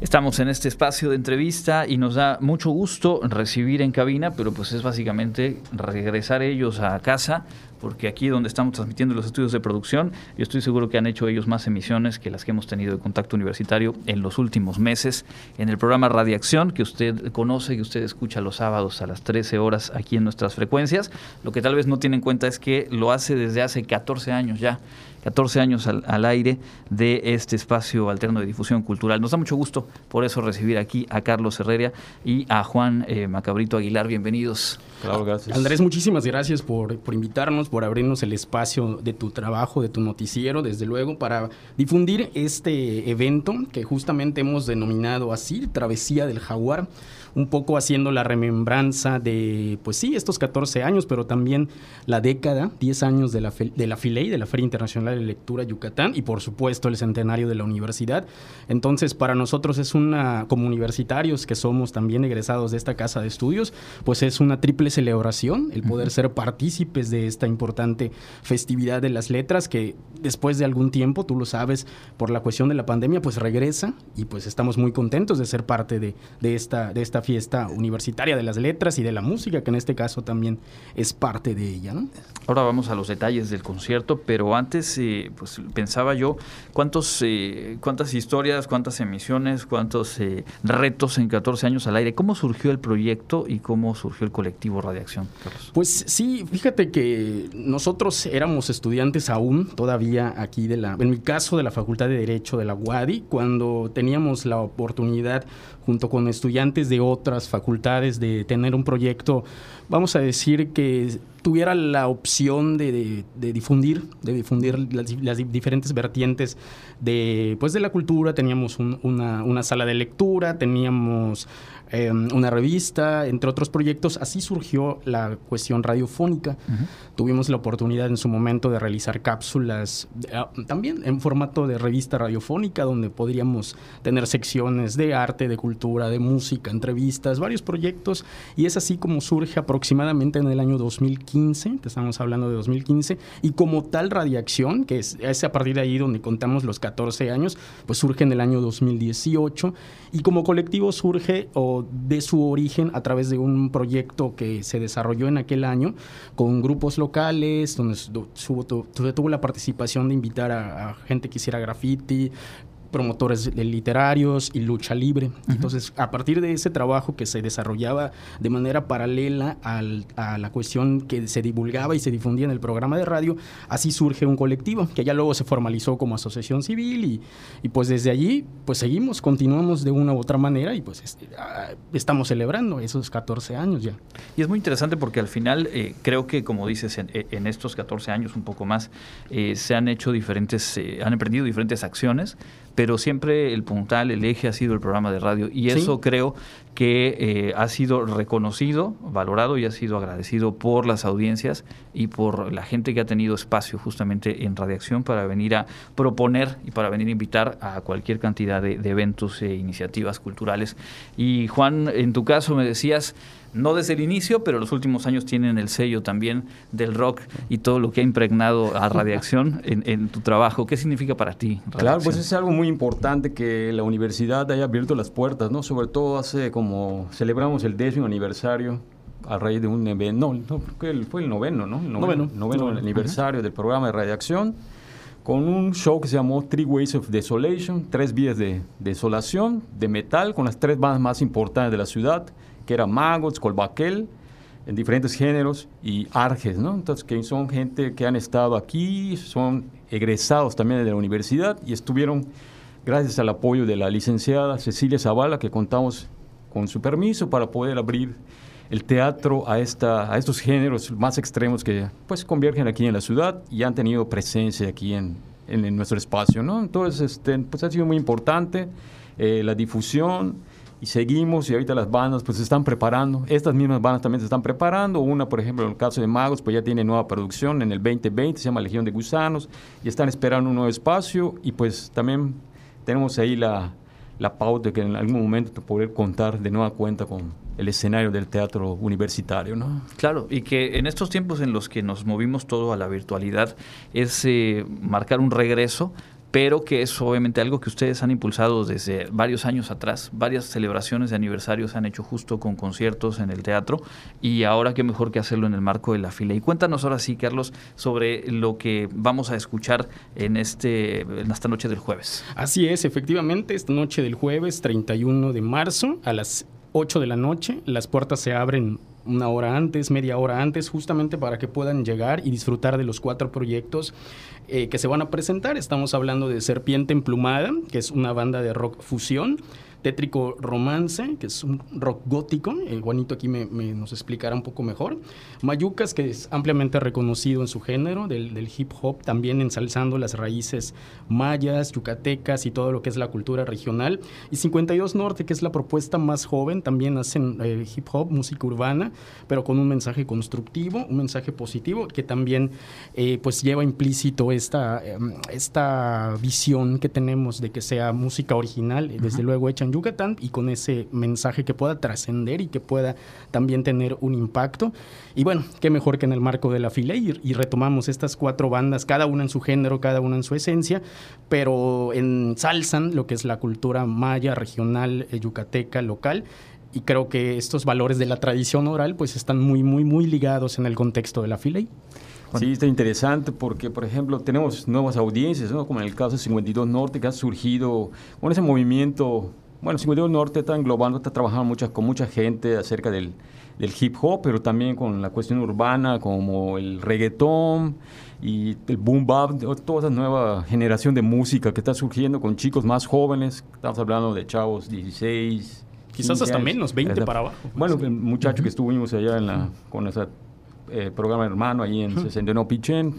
Estamos en este espacio de entrevista y nos da mucho gusto recibir en cabina, pero pues es básicamente regresar ellos a casa, porque aquí donde estamos transmitiendo los estudios de producción, yo estoy seguro que han hecho ellos más emisiones que las que hemos tenido de contacto universitario en los últimos meses en el programa Radiación, que usted conoce, que usted escucha los sábados a las 13 horas aquí en nuestras frecuencias. Lo que tal vez no tiene en cuenta es que lo hace desde hace 14 años ya 14 años al, aire de este espacio alterno de difusión cultural. Nos da mucho gusto por eso recibir aquí a Carlos Herrera y a Juan eh, Macabrito Aguilar. Bienvenidos. Claro, gracias. Andrés, muchísimas gracias por, por invitarnos, por abrirnos el espacio de tu trabajo, de tu noticiero, desde luego, para difundir este evento que justamente hemos denominado así, Travesía del Jaguar un poco haciendo la remembranza de, pues sí, estos 14 años, pero también la década, 10 años de la, de la FILEI, de la Feria Internacional de Lectura Yucatán, y por supuesto el centenario de la universidad. Entonces, para nosotros es una, como universitarios que somos también egresados de esta casa de estudios, pues es una triple celebración el poder ser partícipes de esta importante festividad de las letras que después de algún tiempo, tú lo sabes, por la cuestión de la pandemia, pues regresa y pues estamos muy contentos de ser parte de, de esta, de esta fiesta universitaria de las letras y de la música, que en este caso también es parte de ella. ¿no? Ahora vamos a los detalles del concierto, pero antes eh, pues pensaba yo cuántos, eh, cuántas historias, cuántas emisiones, cuántos eh, retos en 14 años al aire. ¿Cómo surgió el proyecto y cómo surgió el colectivo Radiación, Pues sí, fíjate que nosotros éramos estudiantes aún, todavía aquí de la, en mi caso de la Facultad de Derecho de la UADI, cuando teníamos la oportunidad junto con estudiantes de otras facultades de tener un proyecto, vamos a decir que tuviera la opción de, difundir, de difundir las, diferentes vertientes de, pues de la cultura. Teníamos una, una, sala de lectura, teníamos Em, una revista, entre otros proyectos. Así surgió la cuestión radiofónica. Tuvimos la oportunidad en su momento de realizar cápsulas ah, también en formato de revista radiofónica, donde podríamos tener secciones de arte, de cultura, de música, entrevistas, varios proyectos. Y es así como surge aproximadamente en el año 2015, te estamos hablando de 2015, y como tal radiación, que es, a partir de ahí donde contamos los 14 años, pues surge en el año 2018 y como colectivo surge o de su origen a través de un proyecto que se desarrolló en aquel año con grupos locales, donde tuvo, la participación de invitar a gente que hiciera graffiti, promotores literarios y lucha libre. Entonces, a partir de ese trabajo que se desarrollaba de manera paralela a la cuestión que se divulgaba y se difundía en el programa de radio, así surge un colectivo que ya luego se formalizó como asociación civil y, pues desde allí pues seguimos, continuamos de una u otra manera y pues este, ah, estamos celebrando esos 14 años ya. Y es muy interesante porque al final eh, creo que como dices, en, estos 14 años un poco más, eh, se han hecho diferentes, eh, han emprendido diferentes acciones pero siempre el puntal, el eje ha sido el programa de radio y eso creo que eh, ha sido reconocido, valorado y ha sido agradecido por las audiencias y por la gente que ha tenido espacio justamente en Radiación para venir a proponer y para venir a invitar a cualquier cantidad de, de eventos e iniciativas culturales. Y Juan, en tu caso me decías, no desde el inicio, pero los últimos años tienen el sello también del rock y todo lo que ha impregnado a Radiación en, tu trabajo. ¿Qué significa para ti? Claro, pues es algo muy importante que la universidad haya abierto las puertas, ¿no? Sobre todo hace como celebramos el décimo aniversario a raíz de un evento, no, no fue el noveno, ¿no? El noveno, noveno, aniversario del programa de Radiación con un show que se llamó Three Ways of Desolation, tres vías de desolación, de metal, con las tres bandas más importantes de la ciudad, que eran Magos, Colbaquel, en diferentes géneros, y Arges, ¿no? Entonces, que son gente que han estado aquí, son egresados también de la universidad y estuvieron, gracias al apoyo de la licenciada Cecilia Zavala, que contamos con su permiso para poder abrir el teatro a, esta, a estos géneros más extremos que pues convergen aquí en la ciudad y han tenido presencia aquí en, en, nuestro espacio, ¿no? Entonces, este, pues ha sido muy importante eh, la difusión, y seguimos y ahorita las bandas pues se están preparando. Estas mismas bandas también se están preparando. Una, por ejemplo, en el caso de Magos, pues ya tiene nueva producción en el 2020, se llama Legión de Gusanos, y están esperando un nuevo espacio y pues también tenemos ahí la, la pauta que en algún momento poder contar de nueva cuenta con el escenario del teatro universitario, ¿no? Claro, y que en estos tiempos en los que nos movimos todo a la virtualidad es eh, marcar un regreso pero que es obviamente algo que ustedes han impulsado desde varios años atrás. Varias celebraciones de aniversarios se han hecho justo con conciertos en el teatro y ahora qué mejor que hacerlo en el marco de la fila. Y cuéntanos ahora sí, Carlos, sobre lo que vamos a escuchar en, este, en esta noche del jueves. Así es, efectivamente, esta noche del jueves 31 de marzo a las 8 de la noche. Las puertas se abren una hora antes, media hora antes, justamente para que puedan llegar y disfrutar de los cuatro proyectos eh, que se van a presentar. Estamos hablando de Serpiente Emplumada, que es una banda de rock fusión. Tétrico Romance, que es un rock gótico, el Juanito aquí me, nos explicará un poco mejor. Mayucas, que es ampliamente reconocido en su género, del, hip hop, también ensalzando las raíces mayas, yucatecas y todo lo que es la cultura regional. Y 52 Norte, que es la propuesta más joven, también hacen eh, hip hop, música urbana, pero con un mensaje constructivo, un mensaje positivo, que también eh, pues lleva implícito esta, em, esta visión que tenemos de que sea música original, desde luego hecha en Yucatán y con ese mensaje que pueda trascender y que pueda también tener un impacto. Y bueno, qué mejor que en el marco de la fila y, y, retomamos estas cuatro bandas, cada una en su género, cada una en su esencia, pero ensalzan lo que es la cultura maya, regional, eh, yucateca, local y creo que estos valores de la tradición oral pues están muy, muy, muy ligados en el contexto de la FILEI. Sí, está interesante porque, por ejemplo, tenemos nuevas audiencias, ¿no? como en el caso de 52 Norte, que ha surgido con ese movimiento bueno, 52 Norte está englobando, está trabajando mucha, con mucha gente acerca del, hip hop, pero también con la cuestión urbana, como el reggaetón y el boom bap, toda esa nueva generación de música que está surgiendo con chicos más jóvenes. Estamos hablando de chavos 16. Quizás hasta menos, 20 para abajo. Bueno, el muchacho que estuvimos allá en la, con ese eh, programa hermano ahí en 69 Pichén,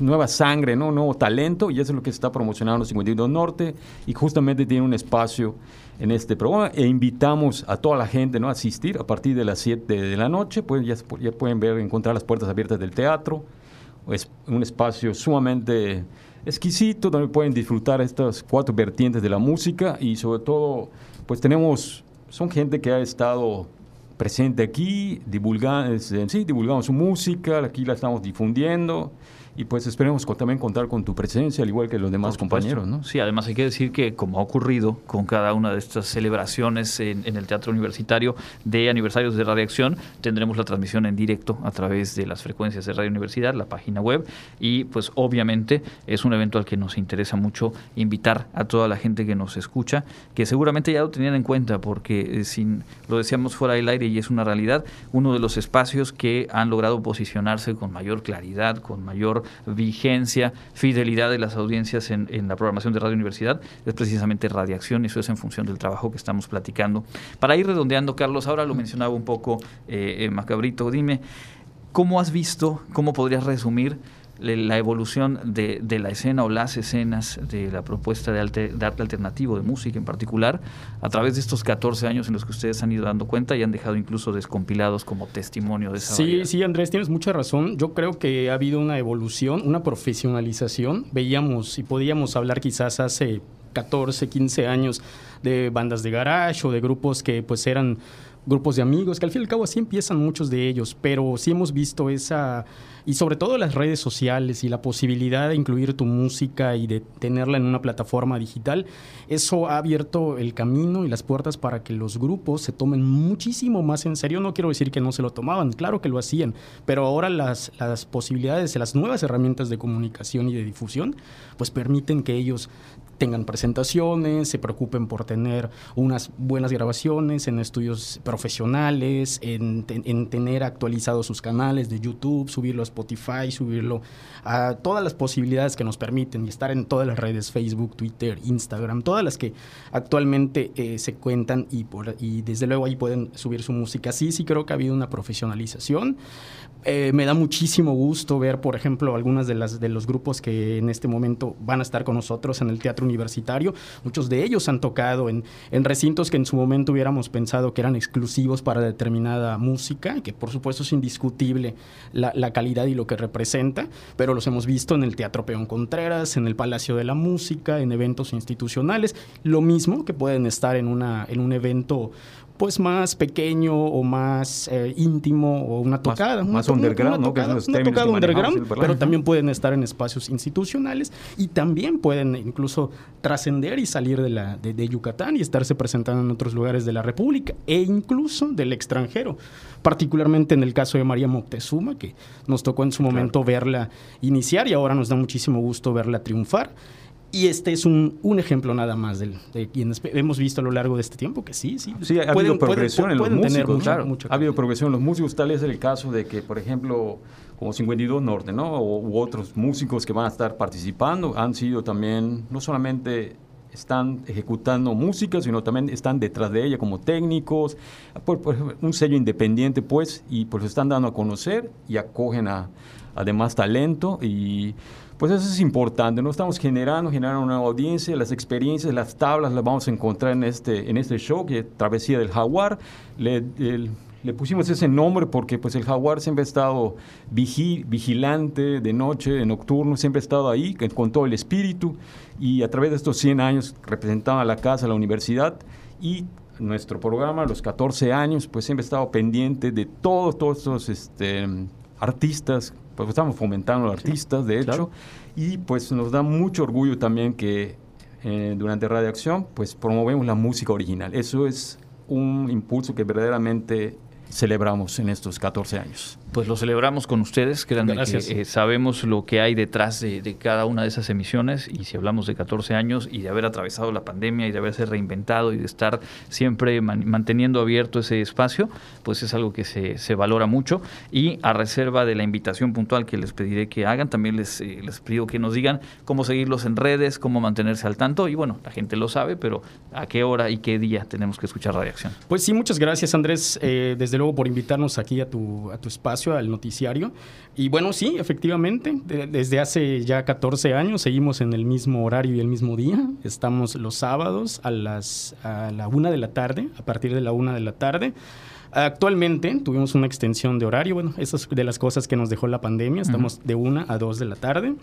nueva sangre, ¿no? nuevo talento, y eso es lo que se está promocionando 52 Norte, y justamente tiene un espacio en este programa e invitamos a toda la gente ¿no? a asistir a partir de las 7 de la noche, pues ya, ya pueden ver, encontrar las puertas abiertas del teatro, es un espacio sumamente exquisito donde pueden disfrutar estas cuatro vertientes de la música y sobre todo pues tenemos, son gente que ha estado presente aquí, divulgando, sí, divulgamos su música, aquí la estamos difundiendo y pues esperemos también contar con tu presencia, al igual que los demás compañeros, ¿no? Sí, además hay que decir que como ha ocurrido con cada una de estas celebraciones en, el Teatro Universitario de aniversarios de Radiación, tendremos la transmisión en directo a través de las frecuencias de Radio Universidad, la página web, y pues obviamente es un evento al que nos interesa mucho invitar a toda la gente que nos escucha, que seguramente ya lo tenían en cuenta, porque eh, sin, lo decíamos fuera del aire y es una realidad, uno de los espacios que han logrado posicionarse con mayor claridad, con mayor vigencia, fidelidad de las audiencias en, la programación de Radio Universidad es precisamente radiación y eso es en función del trabajo que estamos platicando. Para ir redondeando, Carlos, ahora lo mencionaba un poco eh, eh, Macabrito, dime, ¿cómo has visto, cómo podrías resumir la evolución de, la escena o las escenas de la propuesta de, arte alternativo, de música en particular, a través de estos 14 años en los que ustedes han ido dando cuenta y han dejado incluso descompilados como testimonio de esa Sí, sí, Andrés, tienes mucha razón. Yo creo que ha habido una evolución, una profesionalización. Veíamos y podíamos hablar quizás hace 14, 15 años de bandas de garage o de grupos que pues eran grupos de amigos, que al fin y al cabo así empiezan muchos de ellos, pero sí hemos visto esa y sobre todo las redes sociales y la posibilidad de incluir tu música y de tenerla en una plataforma digital, eso ha abierto el camino y las puertas para que los grupos se tomen muchísimo más en serio. No quiero decir que no se lo tomaban, claro que lo hacían, pero ahora las, las posibilidades, las nuevas herramientas de comunicación y de difusión, pues permiten que ellos tengan presentaciones, se preocupen por tener unas buenas grabaciones en estudios profesionales, en, tener actualizados sus canales de YouTube, subirlo a Spotify, subirlo a todas las posibilidades que nos permiten y estar en todas las redes, Facebook, Twitter, Instagram, todas las que actualmente eh, se cuentan y, desde luego ahí pueden subir su música. Sí, sí creo que ha habido una profesionalización. Eh, me da muchísimo gusto ver, por ejemplo, algunas de, las, de los grupos que en este momento van a estar con nosotros en el Teatro Universitario. Muchos de ellos han tocado en, recintos que en su momento hubiéramos pensado que eran exclusivos para determinada música, que por supuesto es indiscutible la, calidad y lo que representa, pero los hemos visto en el Teatro Peón Contreras, en el Palacio de la Música, en eventos institucionales, lo mismo que pueden estar en, en un evento pues más pequeño o más eh, íntimo o una tocada. Más, underground, ¿no? Tocada, una tocada underground, pero también pueden estar en espacios institucionales y también pueden incluso trascender y salir de, la, de, Yucatán y estarse presentando en otros lugares de la República e incluso del extranjero. Particularmente en el caso de María Moctezuma, que nos tocó en su momento verla iniciar y ahora nos da muchísimo gusto verla triunfar. Y este es un, un ejemplo nada más de, de, quienes hemos visto a lo largo de este tiempo que sí, sí. Sí, ha habido progresión en los músicos, claro. ha habido progresión en los músicos. Tal es el caso de que, por ejemplo, como 52 Norte, ¿no? O, u otros músicos que van a estar participando han sido también, no solamente están ejecutando música, sino también están detrás de ella como técnicos, por, un sello independiente, pues, y pues están dando a conocer y acogen a, además talento y pues eso es importante, ¿no? Estamos generando, generando una audiencia, las experiencias, las tablas las vamos a encontrar en este, en este show, que es Travesía del Jaguar. Le, le pusimos ese nombre porque pues el jaguar siempre ha estado vigilante de noche, de nocturno, siempre ha estado ahí con todo el espíritu y a través de estos 100 años representaba la casa, la universidad y nuestro programa, los 14 años, pues siempre ha estado pendiente de todos, todos estos este, artistas pues estamos fomentando a los artistas, de hecho, y pues nos da mucho orgullo también que eh, durante Radiación pues promovemos la música original. Eso es un impulso que verdaderamente celebramos en estos 14 años. Pues lo celebramos con ustedes, créanme que eh, sabemos lo que hay detrás de, cada una de esas emisiones y si hablamos de 14 años y de haber atravesado la pandemia y de haberse reinventado y de estar siempre manteniendo abierto ese espacio, pues es algo que se, se, valora mucho. Y a reserva de la invitación puntual que les pediré que hagan, también les, eh, les pido que nos digan cómo seguirlos en redes, cómo mantenerse al tanto y bueno, la gente lo sabe, pero a qué hora y qué día tenemos que escuchar Radiación. Pues sí, muchas gracias Andrés, eh, desde luego por invitarnos aquí a tu, a tu espacio al noticiario. Y bueno, sí, efectivamente, desde hace ya 14 años seguimos en el mismo horario y el mismo día. Estamos los sábados a, las, a la una de la tarde, a partir de la una de la tarde. Actualmente tuvimos una extensión de horario, bueno, esas de las cosas que nos dejó la pandemia, estamos de una a dos de la tarde.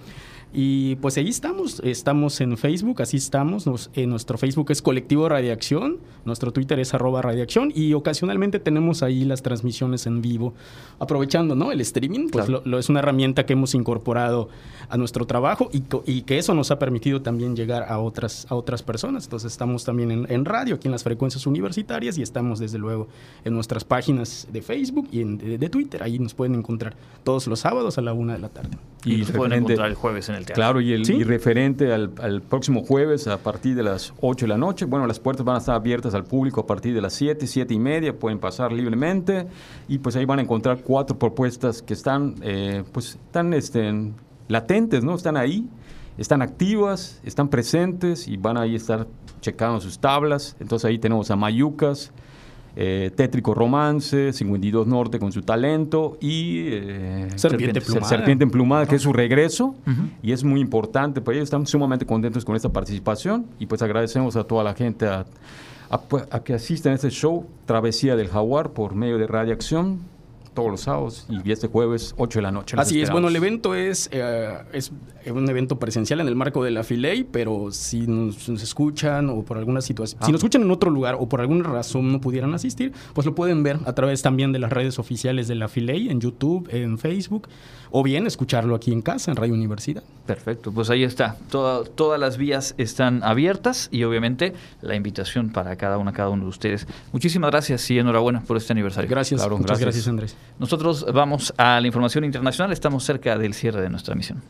Y pues ahí estamos, estamos en Facebook, así estamos. en nuestro Facebook es Colectivo Radiación, nuestro Twitter es arroba radiación y ocasionalmente tenemos ahí las transmisiones en vivo, aprovechando ¿no? el streaming, pues lo, es una herramienta que hemos incorporado a nuestro trabajo y, y, que eso nos ha permitido también llegar a otras, a otras personas. Entonces estamos también en, radio, aquí en las frecuencias universitarias y estamos desde luego en nuestras páginas de Facebook y de, Twitter. Ahí nos pueden encontrar todos los sábados a la una de la tarde. Y, nos pueden encontrar el jueves en el Claro, y, el, referente al, próximo jueves a partir de las 8 de la noche, bueno, las puertas van a estar abiertas al público a partir de las 7, 7 y media, pueden pasar libremente y pues ahí van a encontrar cuatro propuestas que están, eh, pues, están este, latentes, ¿no? Están ahí, están activas, están presentes y van a ahí estar checando sus tablas. Entonces ahí tenemos a Mayucas, eh, Tétrico Romance, 52 Norte con su talento y eh, Serpiente, Emplumada. Serpiente Emplumada, que es su regreso y es muy importante, pues ellos están sumamente contentos con esta participación y pues agradecemos a toda la gente a, a que asista a este show Travesía del Jaguar por medio de Radiación todos los sábados y este jueves 8 de la noche. Así es, bueno, el evento es, eh, es un evento presencial en el marco de la Filey, pero si nos, escuchan o por alguna situación, si nos escuchan en otro lugar o por alguna razón no pudieran asistir, pues lo pueden ver a través también de las redes oficiales de la Filey, en YouTube, en Facebook, o bien escucharlo aquí en casa, en Radio Universidad. Perfecto, pues ahí está. todas las vías están abiertas y obviamente la invitación para cada una, cada uno de ustedes. Muchísimas gracias y enhorabuena por este aniversario. Gracias, muchas gracias Andrés. Nosotros vamos a la información internacional, estamos cerca del cierre de nuestra misión.